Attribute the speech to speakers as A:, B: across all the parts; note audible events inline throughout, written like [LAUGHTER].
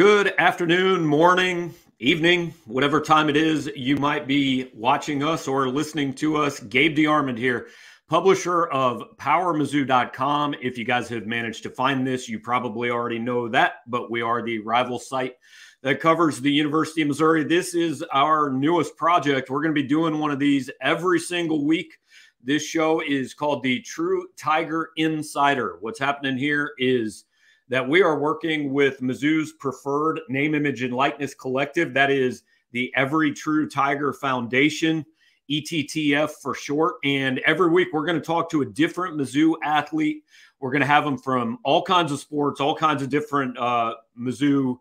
A: good afternoon, morning, evening, whatever time it is you might be watching us or listening to us. Gabe DeArmond here, publisher of PowerMizzou.com. If you guys have managed to find this, you probably already know that, but we are the rival site that covers the University of Missouri. This is our newest project. We're going to be doing one of these every single week. This show is called the True Tiger Insider. What's happening here is that we are working with Mizzou's preferred name, image, and likeness collective. That is the Every True Tiger Foundation, ETTF for short. And every week we're going to talk to a different Mizzou athlete. We're going to have them from all kinds of sports, all kinds of different uh, Mizzou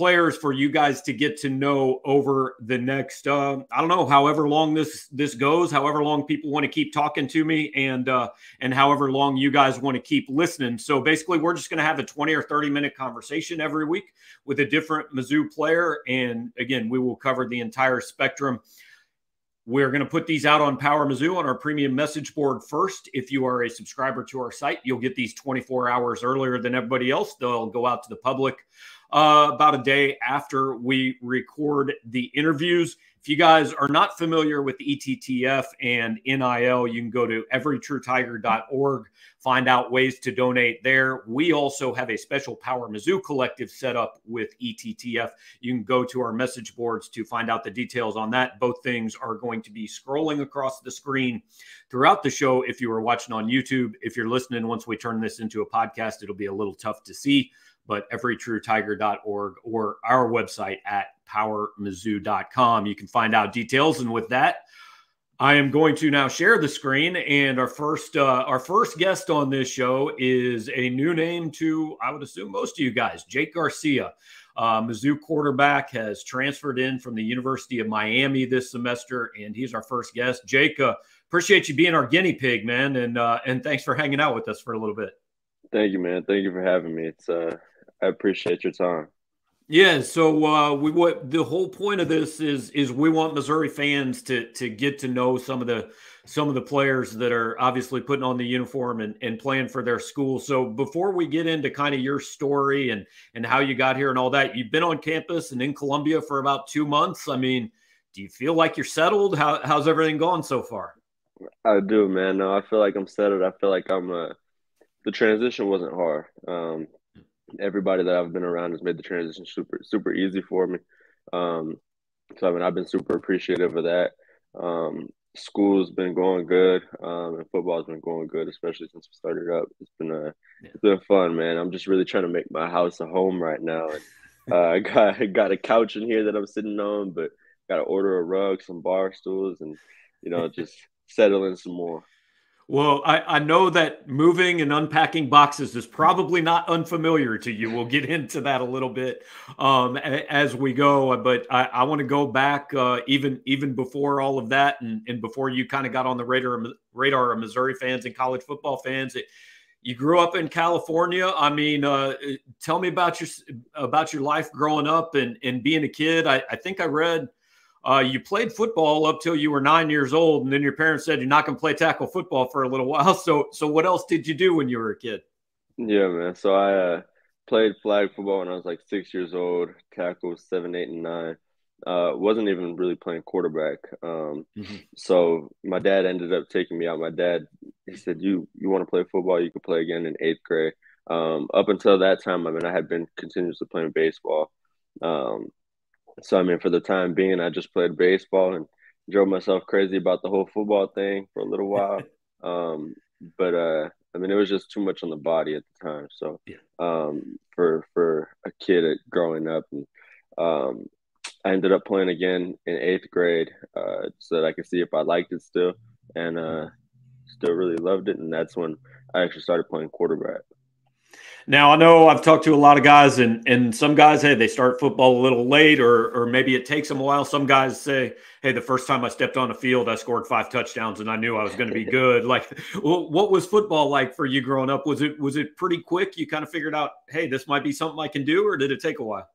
A: players for you guys to get to know over the next uh, I don't know however long this this goes however long people want to keep talking to me and uh, and however long you guys want to keep listening so basically we're just going to have a 20 or 30 minute conversation every week with a different Mizzou player and again we will cover the entire spectrum we're going to put these out on Power Mizzou on our premium message board first. If you are a subscriber to our site, you'll get these 24 hours earlier than everybody else. They'll go out to the public uh, about a day after we record the interviews. If you guys are not familiar with ETTF and NIL, you can go to everytruetiger.org, find out ways to donate there. We also have a special Power Mizzou collective set up with ETTF. You can go to our message boards to find out the details on that. Both things are going to be scrolling across the screen throughout the show if you are watching on YouTube. If you're listening, once we turn this into a podcast, it'll be a little tough to see but everytruetiger.org or our website at powermizzou.com. You can find out details. And with that, I am going to now share the screen, and our first uh, our first guest on this show is a new name to I would assume most of you guys, Jake Garcia. Uh, Mizzou quarterback has transferred in from the University of Miami this semester, and he's our first guest. Jake, uh, appreciate you being our guinea pig, man, and uh, and thanks for hanging out with us for a little bit.
B: Thank you, man. Thank you for having me. It's uh, I appreciate your time.
A: Yeah, so uh, we what the whole point of this is is we want Missouri fans to to get to know some of the some of the players that are obviously putting on the uniform and, and playing for their school. So before we get into kind of your story and and how you got here and all that, you've been on campus and in Columbia for about two months. I mean, do you feel like you're settled? How, how's everything going so far?
B: I do, man. No, I feel like I'm settled. I feel like I'm. Uh, the transition wasn't hard. Um, everybody that I've been around has made the transition super super easy for me. Um, so I mean, I've been super appreciative of that. Um, school's been going good, um, and football's been going good, especially since we started up. It's been a, yeah. it's been fun, man. I'm just really trying to make my house a home right now. And, [LAUGHS] uh, I got got a couch in here that I'm sitting on, but got to order a rug, some bar stools, and you know, [LAUGHS] just settle in some more.
A: Well, I, I, know that moving and unpacking boxes is probably not unfamiliar to you. We'll get into that a little bit um, as we go, but I, I want to go back uh, even even before all of that, and, and before you kind of got on the radar radar of Missouri fans and college football fans. It, you grew up in California. I mean, uh, tell me about your about your life growing up and and being a kid. I, I think I read uh, you played football up till you were nine years old, and then your parents said you're not going to play tackle football for a little while. [LAUGHS] So, so what else did you do when you were a kid?
B: Yeah, man. So I uh, played flag football when I was like six years old. Tackle seven, eight, and nine. Uh, wasn't even really playing quarterback. Um, mm-hmm. So my dad ended up taking me out. My dad he said, "You you want to play football? You could play again in eighth grade." Um, up until that time, I mean, I had been continuously playing baseball. Um, so I mean, for the time being, I just played baseball and drove myself crazy about the whole football thing for a little [LAUGHS] while. um, but uh, I mean, it was just too much on the body at the time. So yeah. um, for for a kid growing up, and um, I ended up playing again in eighth grade uh, so that I could see if I liked it still, and uh, still really loved it. And that's when I actually started playing quarterback.
A: Now I know I've talked to a lot of guys, and and some guys, hey, they start football a little late, or or maybe it takes them a while. Some guys say, hey, the first time I stepped on the field, I scored five touchdowns, and I knew I was going to be good. [LAUGHS] Like, what was football like for you growing up? Was it was it pretty quick? You kind of figured out, hey, this might be something I can do, or did it take a while?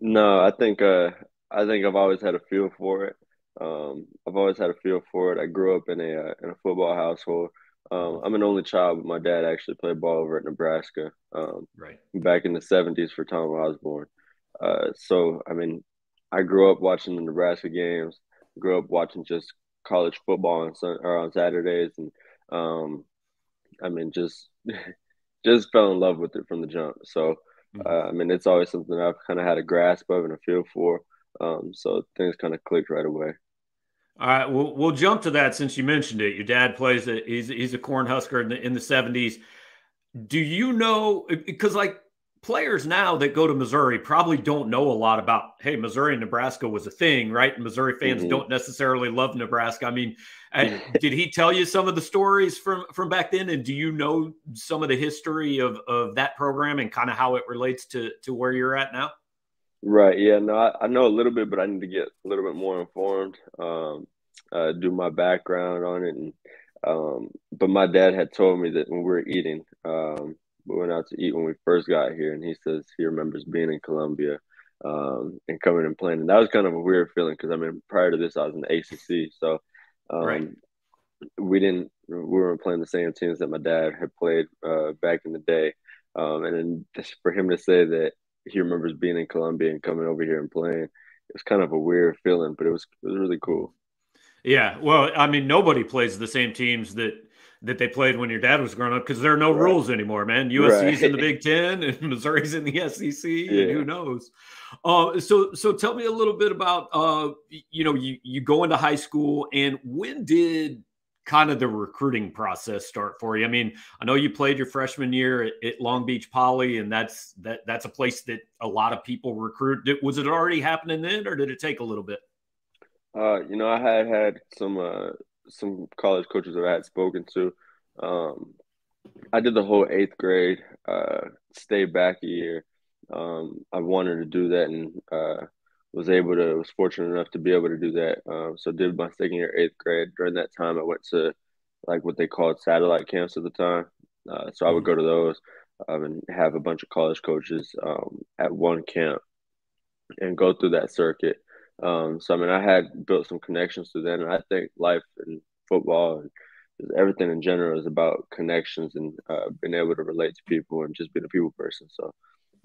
B: No, I think uh, I think I've always had a feel for it. Um, I've always had a feel for it. I grew up in a uh, in a football household. Um, I'm an only child, but my dad actually played ball over at Nebraska. Um, right. Back in the '70s for Tom Osborne. Uh, so I mean, I grew up watching the Nebraska games. Grew up watching just college football on sun or on Saturdays, and um, I mean, just [LAUGHS] just fell in love with it from the jump. So mm-hmm. uh, I mean, it's always something I've kind of had a grasp of and a feel for. Um, so things kind of clicked right away.
A: All right, we'll we'll jump to that since you mentioned it. Your dad plays a, he's he's a Cornhusker in the in the seventies. Do you know because like players now that go to Missouri probably don't know a lot about, hey, Missouri and Nebraska was a thing, right? Missouri fans mm-hmm. don't necessarily love Nebraska. I mean, did he tell you some of the stories from from back then? And do you know some of the history of of that program and kind of how it relates to to where you're at now?
B: Right. Yeah. No, I, I know a little bit, but I need to get a little bit more informed. Um, uh, do my background on it, and um, but my dad had told me that when we were eating, um, we went out to eat when we first got here, and he says he remembers being in Columbia um, and coming and playing. And that was kind of a weird feeling because I mean, prior to this, I was in the ACC, so um, right. we didn't we weren't playing the same teams that my dad had played uh, back in the day. Um, and then for him to say that he remembers being in Columbia and coming over here and playing, it was kind of a weird feeling, but it was it was really cool.
A: Yeah, well, I mean, nobody plays the same teams that that they played when your dad was growing up because there are no right. rules anymore, man. USC's right. in the Big Ten and [LAUGHS] Missouri's in the SEC, yeah. and who knows? Uh, so, so tell me a little bit about, uh, you know, you you go into high school, and when did kind of the recruiting process start for you? I mean, I know you played your freshman year at, at Long Beach Poly, and that's that that's a place that a lot of people recruit. Was it already happening then, or did it take a little bit?
B: Uh, you know, I had had some uh, some college coaches that I had spoken to. Um, I did the whole eighth grade, uh, stayed back a year. Um, I wanted to do that and uh, was able to, was fortunate enough to be able to do that. Um, so did my second year, eighth grade. During that time, I went to like what they called satellite camps at the time. Uh, so I would go to those um, and have a bunch of college coaches um, at one camp and go through that circuit. Um, so I mean, I had built some connections to then, and I think life and football and everything in general is about connections and uh, being able to relate to people and just being a people person. So,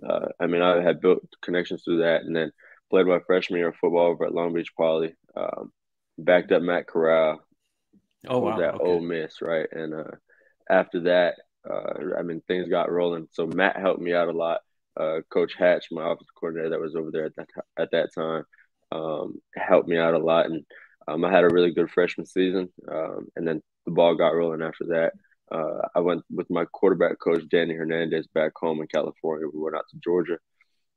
B: uh, I mean, I had built connections through that, and then played my freshman year of football over at Long Beach Poly. Um, backed up Matt Corral.
A: Oh wow!
B: That okay. Ole Miss, right? And uh, after that, uh, I mean, things got rolling. So Matt helped me out a lot. Uh, Coach Hatch, my offensive coordinator that was over there at that at that time, um, helped me out a lot, and um, I had a really good freshman season. Um, and then the ball got rolling after that. Uh, I went with my quarterback coach Danny Hernandez back home in California. We went out to Georgia,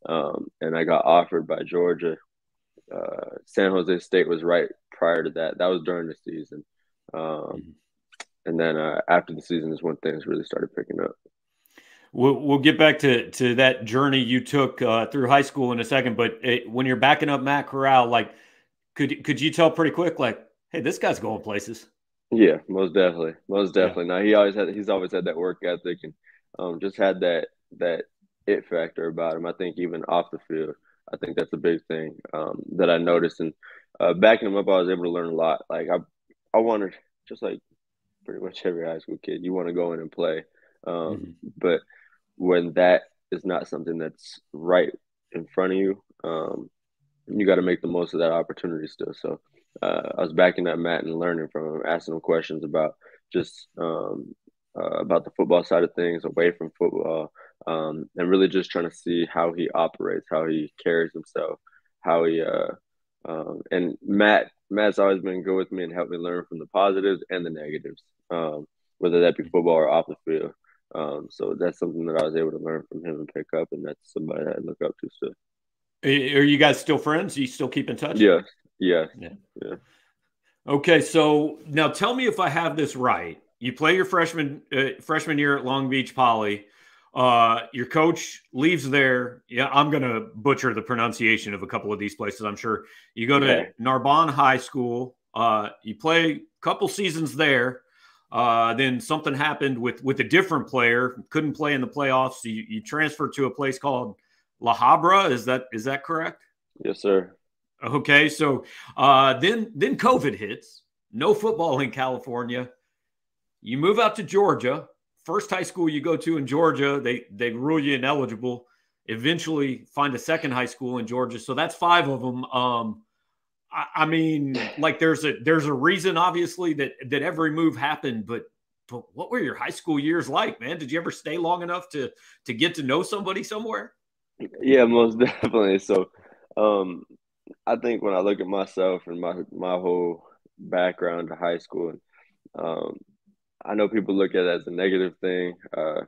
B: um, and I got offered by Georgia. Uh, San Jose State was right prior to that. That was during the season, um, mm-hmm. and then uh, after the season is when things really started picking up.
A: We'll, we'll get back to, to that journey you took uh, through high school in a second. But it, when you're backing up Matt Corral, like, could could you tell pretty quick, like, hey, this guy's going places?
B: Yeah, most definitely, most definitely. Yeah. Now he always had he's always had that work ethic and um, just had that that it factor about him. I think even off the field, I think that's a big thing um, that I noticed. And uh, backing him up, I was able to learn a lot. Like I, I wanted just like pretty much every high school kid, you want to go in and play. Um, mm-hmm. But when that is not something that's right in front of you, um, you got to make the most of that opportunity still. So uh, I was backing up Matt and learning from him, asking him questions about just um, uh, about the football side of things, away from football, um, and really just trying to see how he operates, how he carries himself, how he. Uh, um, and Matt, Matt's always been good with me and helped me learn from the positives and the negatives, um, whether that be football or off the field. Um, so that's something that I was able to learn from him and pick up, and that's somebody that I look up to still.
A: Are you guys still friends? you still keep in touch?
B: Yeah, yeah. Yeah. Yeah.
A: Okay, so now tell me if I have this right. You play your freshman uh, freshman year at Long Beach Poly. Uh, your coach leaves there. Yeah, I'm gonna butcher the pronunciation of a couple of these places. I'm sure you go to okay. Narbonne High School. Uh, you play a couple seasons there. Uh, then something happened with with a different player. Couldn't play in the playoffs. So you, you transferred to a place called La Habra. Is that is that correct?
B: Yes, sir.
A: Okay, so uh, then then COVID hits. No football in California. You move out to Georgia. First high school you go to in Georgia, they they rule you ineligible. eventually find a second high school in Georgia. So that's five of them. Um, I, I mean, [CLEARS THROAT] like there's a there's a reason, obviously, that that every move happened, but but what were your high school years like, man? Did you ever stay long enough to to get to know somebody somewhere?
B: Yeah, most [LAUGHS] definitely. So, um, I think when I look at myself and my my whole background to high school, um, I know people look at it as a negative thing. Uh,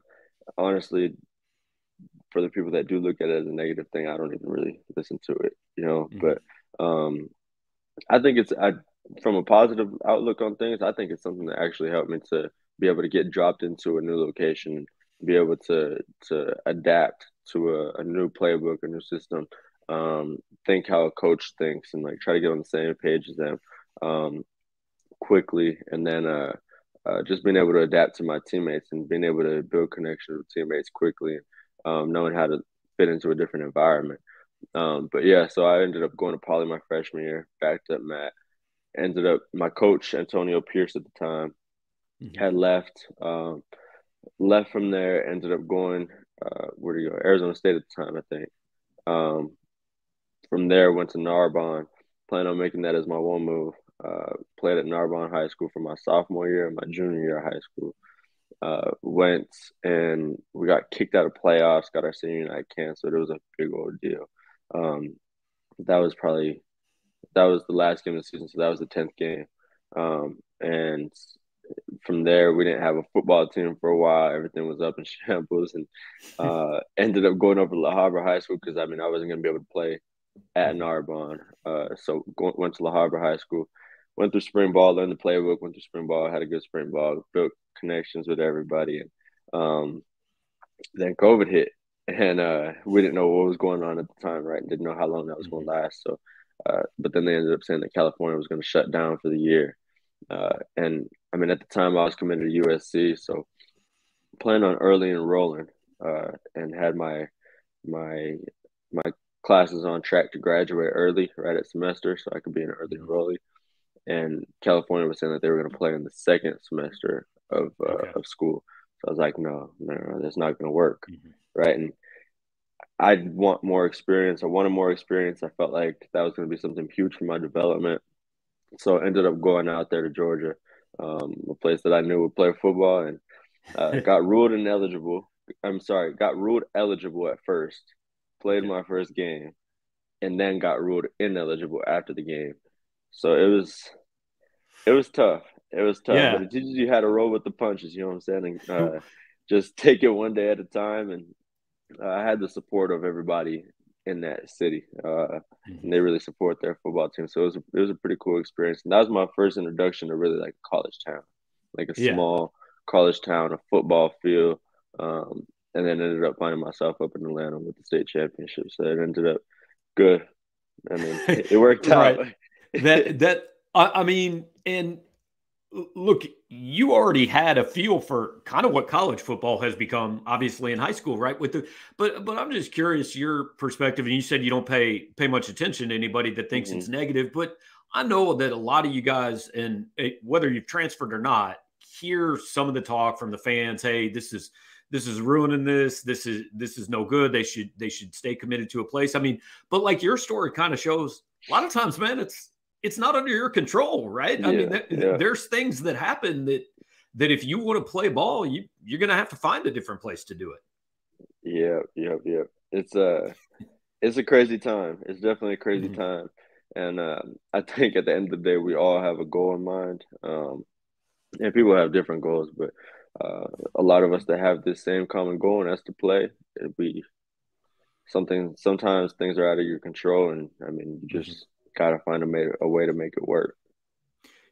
B: honestly, for the people that do look at it as a negative thing, I don't even really listen to it, you know. Mm-hmm. But um, I think it's I from a positive outlook on things. I think it's something that actually helped me to be able to get dropped into a new location, be able to to adapt to a, a new playbook, a new system, um, think how a coach thinks, and like try to get on the same page as them um, quickly, and then uh, uh, just being able to adapt to my teammates and being able to build connections with teammates quickly, um, knowing how to fit into a different environment. Um, but yeah, so I ended up going to Poly my freshman year, backed up Matt. Ended up my coach Antonio Pierce at the time mm-hmm. had left. Um, left from there, ended up going uh, where do you go? Arizona State at the time, I think. Um, from there, went to Narbonne. Plan on making that as my one move. Uh, played at Narbonne High School for my sophomore year and my junior year of high school. Uh, went and we got kicked out of playoffs, got our senior night canceled. It was a big old deal. Um, that was probably that was the last game of the season, so that was the tenth game. Um, and from there, we didn't have a football team for a while. Everything was up in [LAUGHS] shambles, and [LAUGHS] uh, ended up going over to La Habra High School because I mean I wasn't gonna be able to play at Narbonne. Uh, so go, went to La Habra High School, went through spring ball, learned the playbook, went through spring ball, had a good spring ball, built connections with everybody, and um, then COVID hit, and uh, we didn't know what was going on at the time, right? And didn't know how long that was going to mm-hmm. last. So, uh, but then they ended up saying that California was going to shut down for the year, uh, and I mean at the time I was committed to USC, so planned on early enrolling, uh, and had my my my classes on track to graduate early, right at semester, so I could be an early mm-hmm. enrollee. And California was saying that they were going to play in the second semester of uh, okay. of school. So I was like, no, no, no that's not going to work, mm-hmm. Right? And I want more experience. I wanted more experience. I felt like that was going to be something huge for my development. So I ended up going out there to Georgia, um, a place that I knew would play football, and uh, [LAUGHS] got ruled ineligible. I'm sorry, got ruled eligible at first played my first game, and then got ruled ineligible after the game. So it was it was tough. It was tough, yeah. but it teaches you how to roll with the punches. You know what I'm saying? And, [LAUGHS] uh, just take it one day at a time. And I had the support of everybody in that city, uh, mm-hmm. and they really support their football team. So it was a, it was a pretty cool experience. And that was my first introduction to really like a college town, like a yeah. small college town, a football field. Um, and then ended up finding myself up in Atlanta with the state championship. So it ended up good. I mean, it, worked [LAUGHS] out.
A: that [LAUGHS] that I, I mean, and look, you already had a feel for kind of what college football has become, obviously in high school, right? With the but but I'm just curious your perspective. And you said you don't pay pay much attention to anybody that thinks mm-hmm. it's negative, but I know that a lot of you guys, and whether you've transferred or not, hear some of the talk from the fans. Hey, this is this is ruining this this is this is no good they should they should stay committed to a place i mean but like your story kind of shows a lot of times man it's it's not under your control right yeah, i mean yeah. there's things that happen that that if you want to play ball you you're gonna have to find a different place to do it
B: yeah yeah yeah it's a it's a crazy time it's definitely a crazy mm-hmm. time and uh, i think at the end of the day we all have a goal in mind um, and people have different goals but uh, a lot of us that have this same common goal, and that's to play. Be something. Sometimes things are out of your control, and I mean, you just mm-hmm. Gotta find a, way, a way to make it work.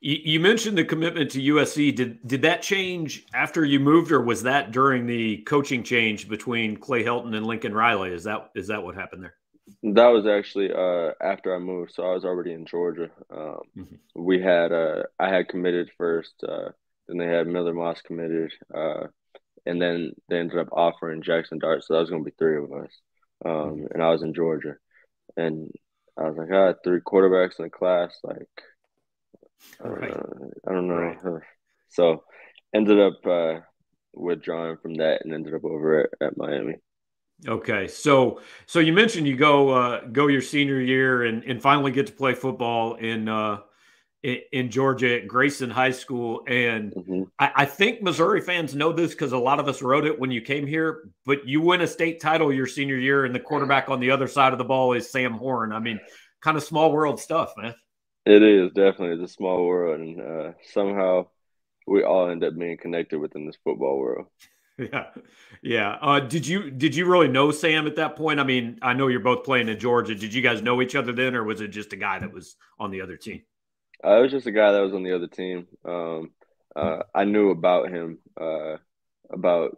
A: You mentioned the commitment to USC. Did did that change after you moved, or was that during the coaching change between Clay Helton and Lincoln Riley? Is that is that what happened there?
B: That was actually uh, after I moved, so I was already in Georgia. Um, mm-hmm. We had uh, I had committed first. Uh, then they had Miller Moss committed, uh, and then they ended up offering Jackson Dart. So that was going to be three of us. Um, mm-hmm. And I was in Georgia, and I was like, I had three quarterbacks in the class. Like, I don't right. know. I don't know. Right. So ended up uh, withdrawing from that and ended up over at, at Miami.
A: Okay, so so you mentioned you go uh, go your senior year and, and finally get to play football in uh, in, in Georgia at Grayson High School, and mm-hmm. I, I, think Missouri fans know this because a lot of us wrote it when you came here. But you win a state title your senior year, and the quarterback on the other side of the ball is Sam Horn. I mean, kind of small world stuff, man.
B: It is definitely the small world, and uh, somehow we all end up being connected within this football world. [LAUGHS]
A: Yeah, yeah. Uh, did you did you really know Sam at that point? I mean, I know you're both playing in Georgia. Did you guys know each other then, or was it just a guy that was on the other team?
B: Uh, it was just a guy that was on the other team. Um, uh, I knew about him, uh, about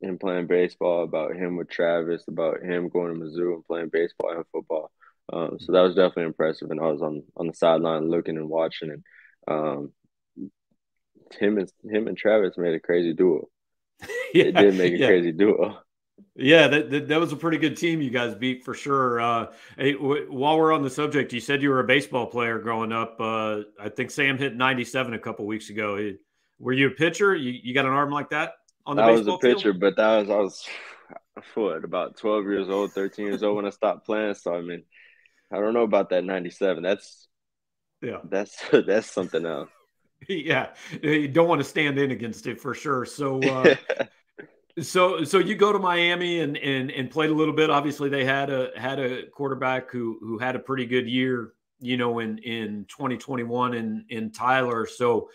B: him playing baseball, about him with Travis, about him going to Mizzou and playing baseball and football. Um, so that was definitely impressive. And I was on on the sideline looking and watching, and um, him and him and Travis made a crazy duo. [LAUGHS] yeah, it did make a yeah. crazy duo.
A: Yeah, that, that, that was a pretty good team you guys beat for sure. Uh, hey, w- while we're on the subject, you said you were a baseball player growing up. Uh, I think Sam hit 97 a couple weeks ago. Were you a pitcher? You, you got an arm like that
B: on the I was a pitcher, field? but that was I was [SIGHS] what about 12 years old, 13 years old when I stopped playing. So I mean, I don't know about that 97. That's yeah, that's [LAUGHS] that's something else. [LAUGHS]
A: yeah, you don't want to stand in against it for sure. So. Uh, [LAUGHS] So, so you go to Miami and and and played a little bit. Obviously, they had a had a quarterback who who had a pretty good year, you know, in in 2021 in in Tyler. So,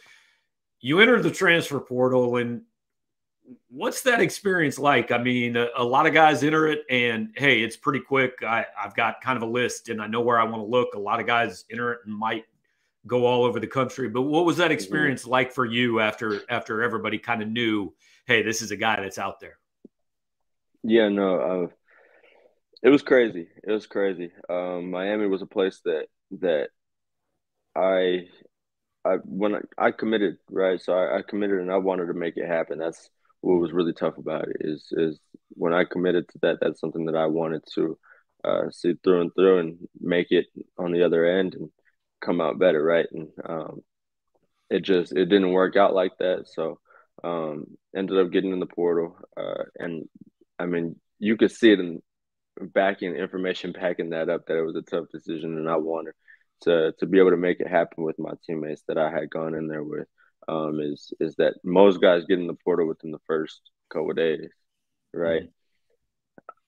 A: you enter the transfer portal, and what's that experience like? I mean, a, a, lot of guys enter it, and hey, it's pretty quick. I I've got kind of a list, and I know where I want to look. A lot of guys enter it and might go all over the country. But what was that mm-hmm. experience like for you after after everybody kind of knew? Hey, this is a guy that's out there?
B: Yeah, no, it was crazy. It was crazy. Um, Miami was a place that that I I when I, I committed right, so I, I, committed and I wanted to make it happen. That's what was really tough about it is is when I committed to that. That's something that I wanted to uh, see through and through and make it on the other end and come out better, right? And um, it just it didn't work out like that. So um, ended up getting in the portal, uh, and I mean, you could see it in backing information, backing that up that it was a tough decision, and I wanted to to be able to make it happen with my teammates that I had gone in there with. Um, is is that most guys get in the portal within the first couple days, right? Mm-hmm.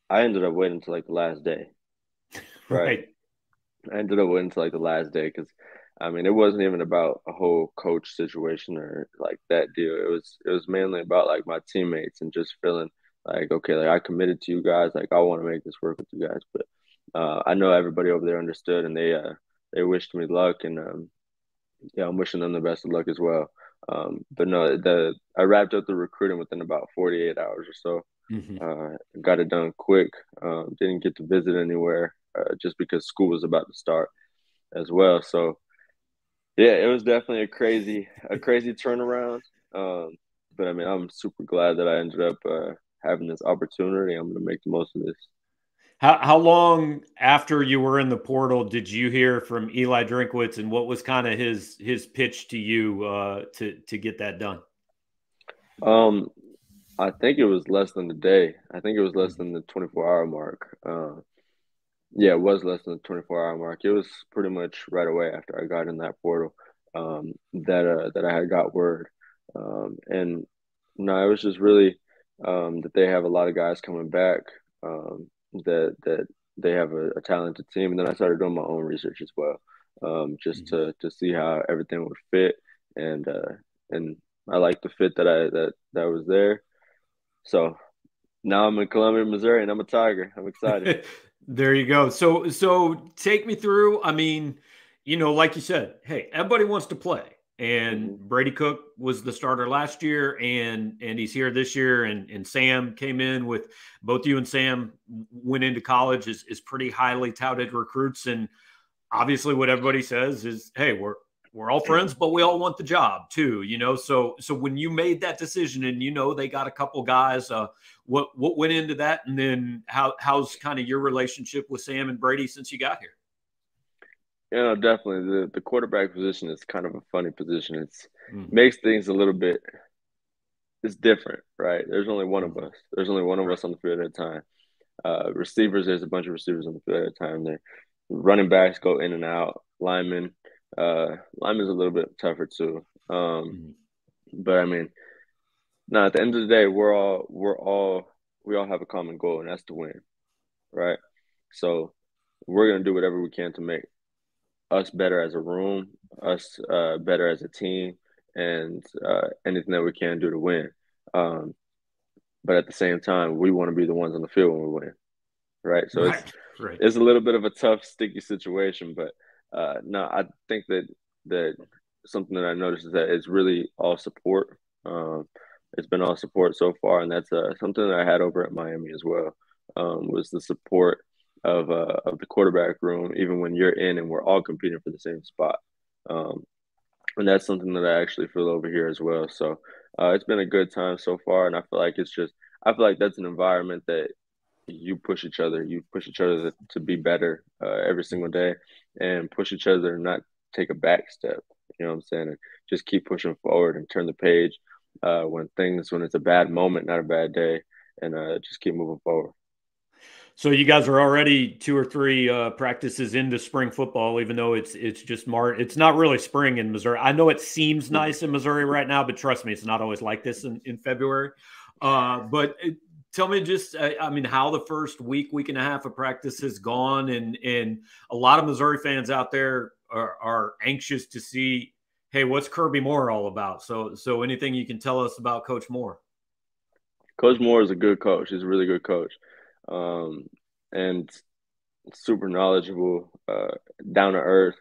B: I ended up waiting until like the last day, [LAUGHS] right? right. I ended up waiting until like the last day because I mean, it wasn't even about a whole coach situation or like that deal. It was it was mainly about like my teammates and just feeling like okay, like I committed to you guys. Like I want to make this work with you guys. But uh, I know everybody over there understood and they uh, they wished me luck and um, yeah, I'm wishing them the best of luck as well. Um, but no, the I wrapped up the recruiting within about 48 hours or so. Mm-hmm. Uh, got it done quick. Um, didn't get to visit anywhere uh, just because school was about to start as well. So yeah, it was definitely a crazy, a crazy turnaround. Um, but I mean, I'm super glad that I ended up uh, having this opportunity. I'm going to make the most of this.
A: How how long after you were in the portal did you hear from Eli Drinkwitz, and what was kind of his his pitch to you uh, to to get that done?
B: Um, I think it was less than a day. I think it was less than the 24 hour mark. Uh, yeah, it was less than the 24 hour mark. It was pretty much right away after I got in that portal um, that uh, that I had got word. Um, and no, it was just really um, that they have a lot of guys coming back. Um, that that they have a, a, talented team, and then I started doing my own research as well, um, just mm-hmm. to to see how everything would fit. And uh, and I like the fit that I that that was there. So now I'm in Columbia, Missouri, and I'm a Tiger. I'm [LAUGHS] excited.
A: There you go. So so take me through. I mean, you know, like you said, hey, everybody wants to play. And mm-hmm. Brady Cook was the starter last year, and and he's here this year. And and Sam came in with both you and Sam went into college is is pretty highly touted recruits. And obviously, what everybody says is, hey, we're we're all friends, but we all want the job too, you know. So so when you made that decision, and you know they got a couple guys, uh, what what went into that, and then how how's kind of your relationship with Sam and Brady since you got here?
B: You know, definitely the the quarterback position is kind of a funny position. It's mm. makes things a little bit. It's different, right? There's only one of mm-hmm. us. There's only one of us on the field at a time. Uh, receivers, there's a bunch of receivers on the field at a time. There, running backs go in and out. Linemen, uh, is a little bit tougher too. Um, mm-hmm. but I mean, now at the end of the day, we're all we're all we all have a common goal, and that's to win, right? So we're gonna do whatever we can to make us better as a room, us uh, better as a team, and uh, anything that we can do to win. Um, but at the same time, we want to be the ones on the field when we win, right? So right. it's right. it's a little bit of a tough, sticky situation. But uh, no, I think that that something that I noticed is that it's really all support. Um, it's been all support so far, and that's uh, something that I had over at Miami as well. Um, was the support of uh, of the quarterback room, even when you're in and we're all competing for the same spot. Um, and that's something that I actually feel over here as well. So uh, it's been a good time so far, and I feel like it's just I feel like that's an environment that you push each other, you push each other to, to be better uh, every single day, and push each other and not take a back step. You know what I'm saying? And just keep pushing forward and turn the page uh, when things when it's a bad moment, not a bad day, and uh, just keep moving forward.
A: So you guys are already two or three uh, practices into spring football, even though it's it's just March. It's not really spring in Missouri. I know it seems nice in Missouri right now, but trust me, it's not always like this in, in February. Uh, but tell me just, uh, I mean, how the first week, week and a half of practice has gone, and and a lot of Missouri fans out there are, are anxious to see, hey, what's Kirby Moore all about? So so anything you can tell us about Coach Moore?
B: Coach Moore is a good coach. He's a really good coach um, and super knowledgeable, uh, down to earth,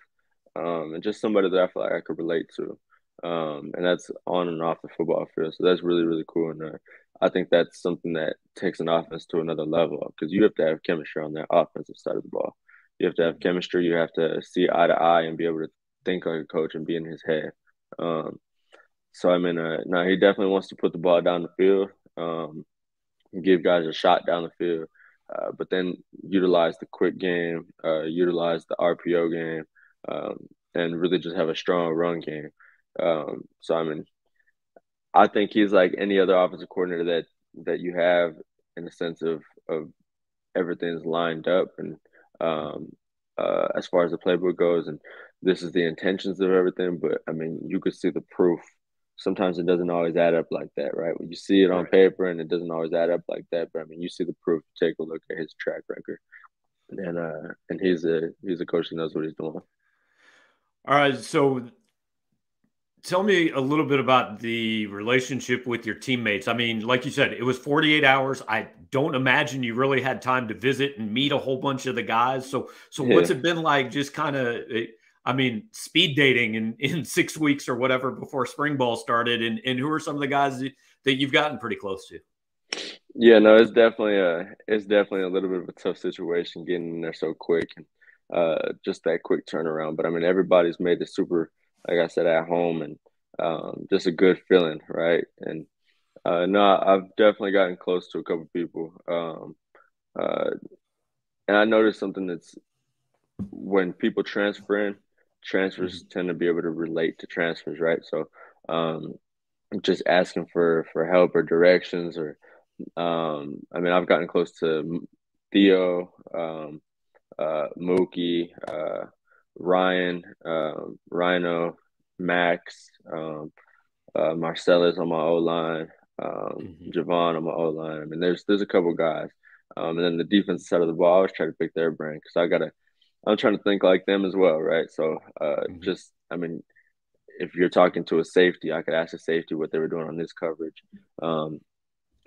B: um, and just somebody that I feel like I could relate to. Um, and that's on and off the football field. So that's really, really cool. And uh, I think that's something that takes an offense to another level because you have to have chemistry on that offensive side of the ball. You have to have chemistry. You have to see eye to eye and be able to think like a coach and be in his head. Um, so I mean, uh, now he definitely wants to put the ball down the field, um, give guys a shot down the field, uh, but then utilize the quick game, uh, utilize the RPO game, um, and really just have a strong run game. Um, so I mean, I think he's like any other offensive coordinator that that you have in the sense of of everything's lined up and um, uh, as far as the playbook goes, and this is the intentions of everything. But I mean, you could see the proof sometimes it doesn't always add up like that, right? When you see it on right. paper and it doesn't always add up like that, but I mean, you see the proof. Take a look at his track record, and uh, and he's a he's a coach that knows what he's doing.
A: All right, so tell me a little bit about the relationship with your teammates. I mean, like you said, it was 48 hours. I don't imagine you really had time to visit and meet a whole bunch of the guys. So, so yeah. what's it been like? Just kind of eh, I mean, speed dating in, [LAUGHS] in six weeks or whatever before spring ball started. And, and who are some of the guys that you've gotten pretty close to?
B: Yeah, no, it's definitely a it's definitely a little bit of a tough situation getting in there so quick and uh, just that quick turnaround. But I mean, everybody's made it super, like I said, at home and um, just a good feeling, right? And uh, no, I've definitely gotten close to a couple people, um, uh, and I noticed something that's when people transfer in, transfers mm-hmm. tend to be able to relate to transfers, right? So, um, just asking for for help or directions, or um, I mean, I've gotten close to Theo, um, uh, Mookie, uh, Ryan, uh, Rhino, Max, um, uh, Marcellus on my O line, um, mm-hmm. Javon on my O line. I mean, there's there's a couple guys, um, and then the defense side of the ball. I always try to pick their brain because I gotta I'm trying to think like them as well, right? So uh, mm-hmm. just, I mean, if you're talking to a safety, I could ask a safety what they were doing on this coverage, um,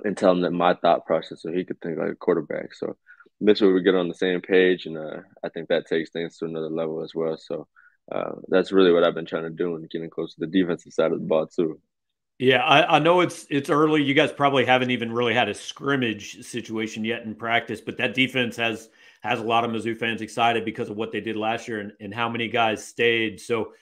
B: and tell him that my thought process, so he could think like a quarterback. So this way we get on the same page, and uh, I think that takes things to another level as well. So uh, that's really what I've been trying to do and getting close to the defensive side of the ball too.
A: Yeah, I, I, know it's it's early. You guys probably haven't even really had a scrimmage situation yet in practice, but that defense has has a lot of Mizzou fans excited because of what they did last year and, and how many guys stayed. So,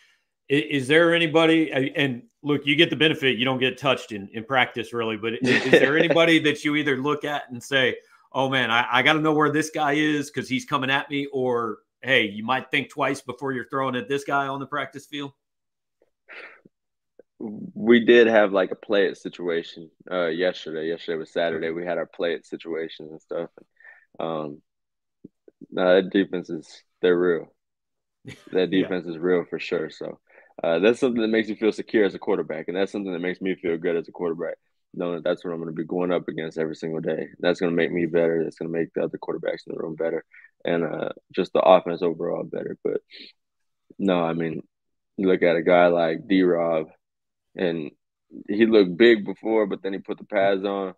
A: is, is, there anybody? And look, you get the benefit; you don't get touched in in practice, really. But is, is there [LAUGHS] anybody that you either look at and say, "Oh man, I, I got to know where this guy is because he's coming at me," or "Hey, you might think twice before you're throwing at this guy on the practice field"?
B: we did have like a play it situation uh, yesterday. Yesterday was Saturday. We had our play it situations and stuff. Um, no, that defense is they're real. [LAUGHS] That defense yeah. is real for sure. So uh, that's something that makes you feel secure as a quarterback, and that's something that makes me feel good as a quarterback, knowing that that's what I'm going to be going up against every single day. That's going to make me better. That's going to make the other quarterbacks in the room better, and uh, just the offense overall better. But no, I mean, you look at a guy like D. Rob, and he looked big before, but then he put the pads on,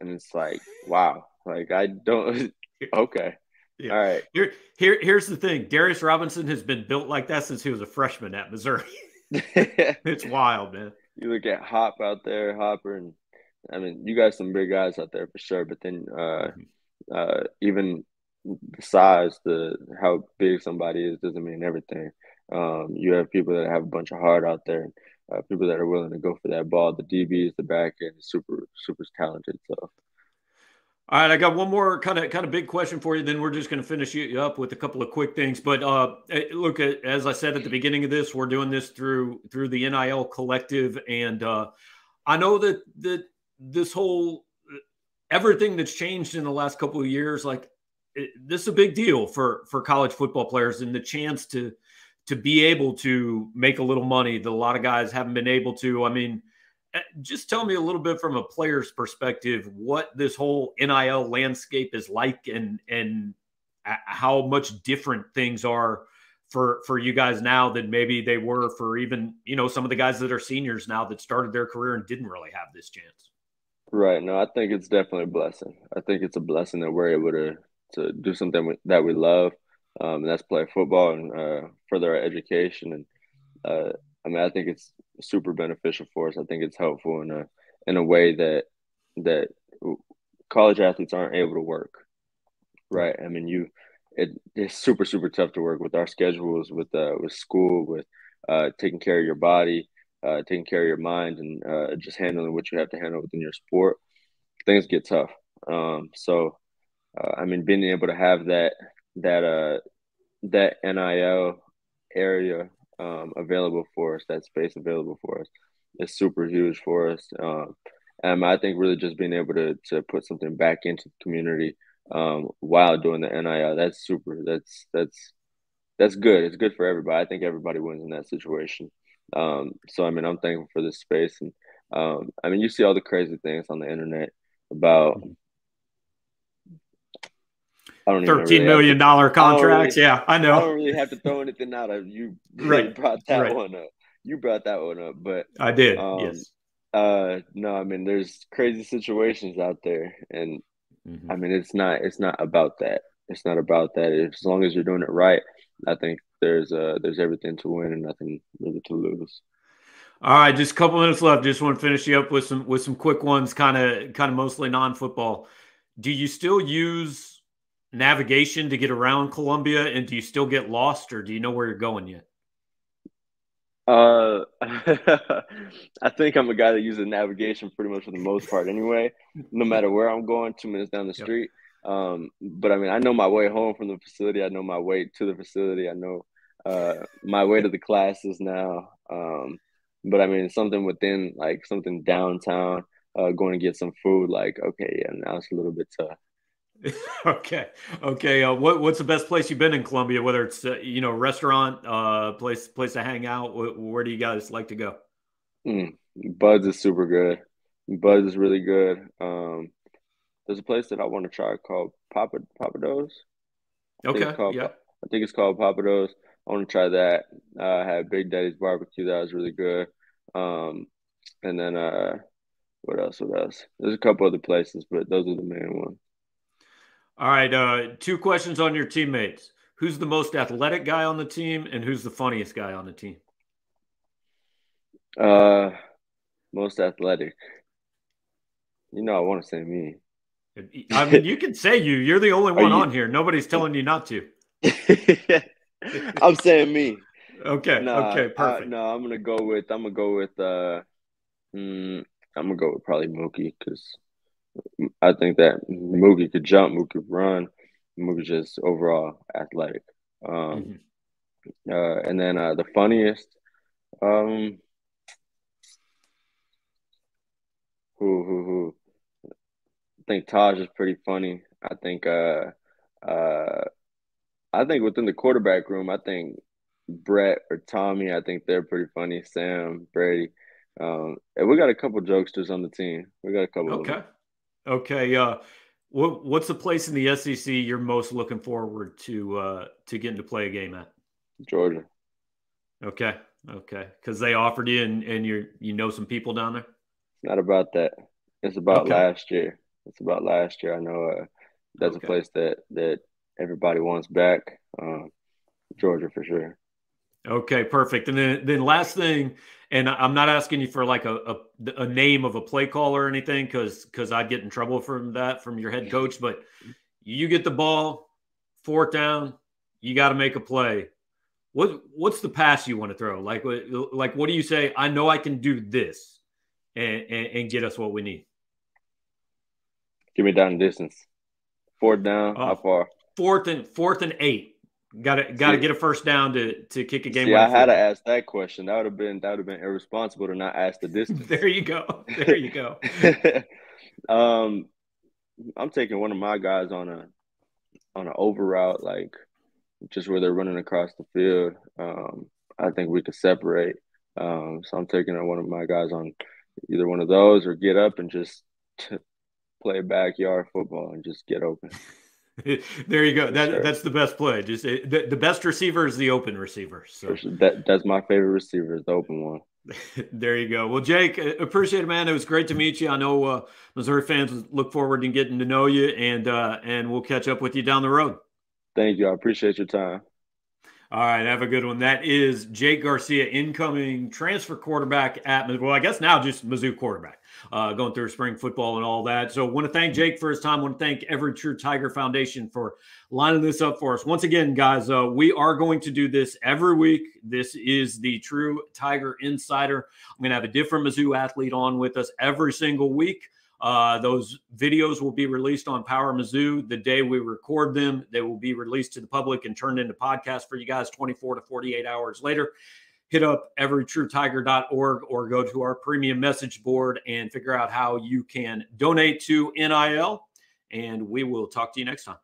B: and it's like, wow, like I don't. [LAUGHS] okay. Yeah. All right.
A: Here, here, here's the thing. Darius Robinson has been built like that since he was a freshman at Missouri. [LAUGHS] it's wild, man.
B: You look at Hop out there, Hopper, and I mean, you got some big guys out there for sure. But then, uh, mm-hmm. uh, even the size, the how big somebody is doesn't mean everything. Um, you have people that have a bunch of heart out there, uh, people that are willing to go for that ball. The DBs, the back end, super, super talented. So
A: all right, I got one more kind of kind of big question for you. Then we're just going to finish you up with a couple of quick things. But uh, eh, look, as I said at the beginning of this, we're doing this through through the NIL collective, and uh, I know that that this whole everything that's changed in the last couple of years, like it, this is a big deal for for college football players, and the chance to to be able to make a little money that a lot of guys haven't been able to. I mean uh, just tell me a little bit from a player's perspective what this whole NIL landscape is like and and how much different things are for for you guys now than maybe they were for even you know some of the guys that are seniors now that started their career and didn't really have this chance.
B: Right. No, I think it's definitely a blessing. I think it's a blessing that we're able to to do something that we love, um, and that's play football and uh, further our education. And uh, I mean, I think it's super beneficial for us. I think it's helpful in a in a way that that college athletes aren't able to work. Right. I mean, you it, it's super super tough to work with our schedules, with uh, with school, with uh, taking care of your body, uh, taking care of your mind, and uh, just handling what you have to handle within your sport. Things get tough. Um, so, uh, I mean, being able to have that that uh that NIL area um, available for us, that space available for us, is super huge for us. Um, and I think really just being able to to put something back into the community um, while doing the NIL, that's super. That's that's that's good. It's good for everybody. I think everybody wins in that situation. Um, so I mean, I'm thankful for this space, and um, I mean, you see all the crazy things on the internet about
A: thirteen million dollar contracts.
B: Really,
A: yeah, I know.
B: I don't really have to throw anything out. Of you [LAUGHS] really right. brought that right. one up. You brought that one up, but
A: I did. Um, yes.
B: Uh, no, I mean, there's crazy situations out there, and mm-hmm. I mean, it's not. It's not about that. It's not about that. As long as you're doing it right, I think there's uh there's everything to win and nothing really to lose.
A: All right, just a couple minutes left. Just want to finish you up with some with some quick ones, kind of kind of mostly non football. Do you still use navigation to get around Columbia? And do you still get lost, or do you know where you're going yet?
B: Uh, [LAUGHS] I think I'm a guy that uses navigation pretty much for the most part, anyway. No matter where I'm going, two minutes down the street. Um, but I mean, I know my way home from the facility. I know my way to the facility. I know uh, my way to the classes now. Um, but I mean, something within like something downtown, uh, going to get some food. Like, okay, yeah, now it's a little bit tough. [LAUGHS]
A: okay. Okay. Uh, what What's the best place you've been in Columbia? Whether it's uh, you know restaurant, uh, place place to hang out. Where, where do you guys like to go?
B: Mm, Buds is super good. Buds is really good. Um, there's a place that I want to try called Papa Pappadeaux.
A: Okay. Called, yeah.
B: I think it's called Pappadeaux. I want to try that. Uh, I had Big Daddy's barbecue. That was really good. Um, and then uh, what else? What else? There's a couple other places, but those are the main ones.
A: All right. Uh, two questions on your teammates. Who's the most athletic guy on the team, and who's the funniest guy on the team?
B: Uh, most athletic. You know, I want to say me.
A: I mean, you can say you. You're the only one you... on here. Nobody's telling you not to. [LAUGHS]
B: I'm saying me.
A: Okay. Nah, okay. Perfect.
B: I, no, I'm gonna go with. I'm gonna go with. Uh, mm, I'm gonna go with probably Mookie because I think that Mookie could jump, Mookie could run, Mookie just overall athletic. Um, mm-hmm. uh, and then uh, the funniest, um, who who who? I think Taj is pretty funny. I think uh, Uh, I think within the quarterback room, I think Brett or Tommy, I think they're pretty funny. Sam, Brady. Um, and we got a couple jokesters on the team. We got a couple.
A: Okay. Okay. Uh, what, what's the place in the SEC you're most looking forward to uh, to getting to play a game at?
B: Georgia.
A: Okay. Okay. Because they offered you, and, and you you know some people down there.
B: It's not about that. It's about okay. last year. It's about last year. I know uh, that's okay. a place that that everybody wants back. Um, Georgia for sure.
A: Okay, perfect. And then then last thing, and I'm not asking you for like a a, a name of a play call or anything because because I'd get in trouble from that from your head coach. But you get the ball, fourth down, you got to make a play. What what's the pass you want to throw? Like like what do you say? I know I can do this, and and, and get us what we need.
B: Give me down distance. Fourth down. Uh, how far?
A: Fourth and fourth and eight. Got to got to get a first down to to kick a game.
B: See, I had to ask that question. That would have been that would have been irresponsible to not ask the [LAUGHS] distance.
A: there you go. [LAUGHS] There you go.
B: um, I'm taking one of my guys on a on an over route, like just where they're running across the field. Um, I think we could separate. Um, so I'm taking one of my guys on either one of those or get up and just t- play backyard football and just get open. [LAUGHS]
A: there you go. That sure. that's the best play. Just the, the best receiver is the open receiver. So
B: that that's my favorite receiver is the open one. [LAUGHS]
A: there you go. Well, Jake, eh, appreciate it, man. It was great to meet you. I know uh, Missouri fans look forward to getting to know you, and uh, and we'll catch up with you down the road.
B: Thank you. I appreciate your time.
A: All right, have a good one. That is Jake Garcia, incoming transfer quarterback at well, I guess now just Mizzou quarterback, uh, going through spring football and all that. So, want to thank Jake for his time. Want to thank Every True Tiger Foundation for lining this up for us. Once again, guys, uh, we are going to do this every week. This is the True Tiger Insider. I'm going to have a different Mizzou athlete on with us every single week. Uh, those videos will be released on Power Mizzou the day we record them. They will be released to the public and turned into podcasts for you guys 24 to 48 hours later. Hit up everytruetiger.org or go to our premium message board and figure out how you can donate to NIL. And we will talk to you next time.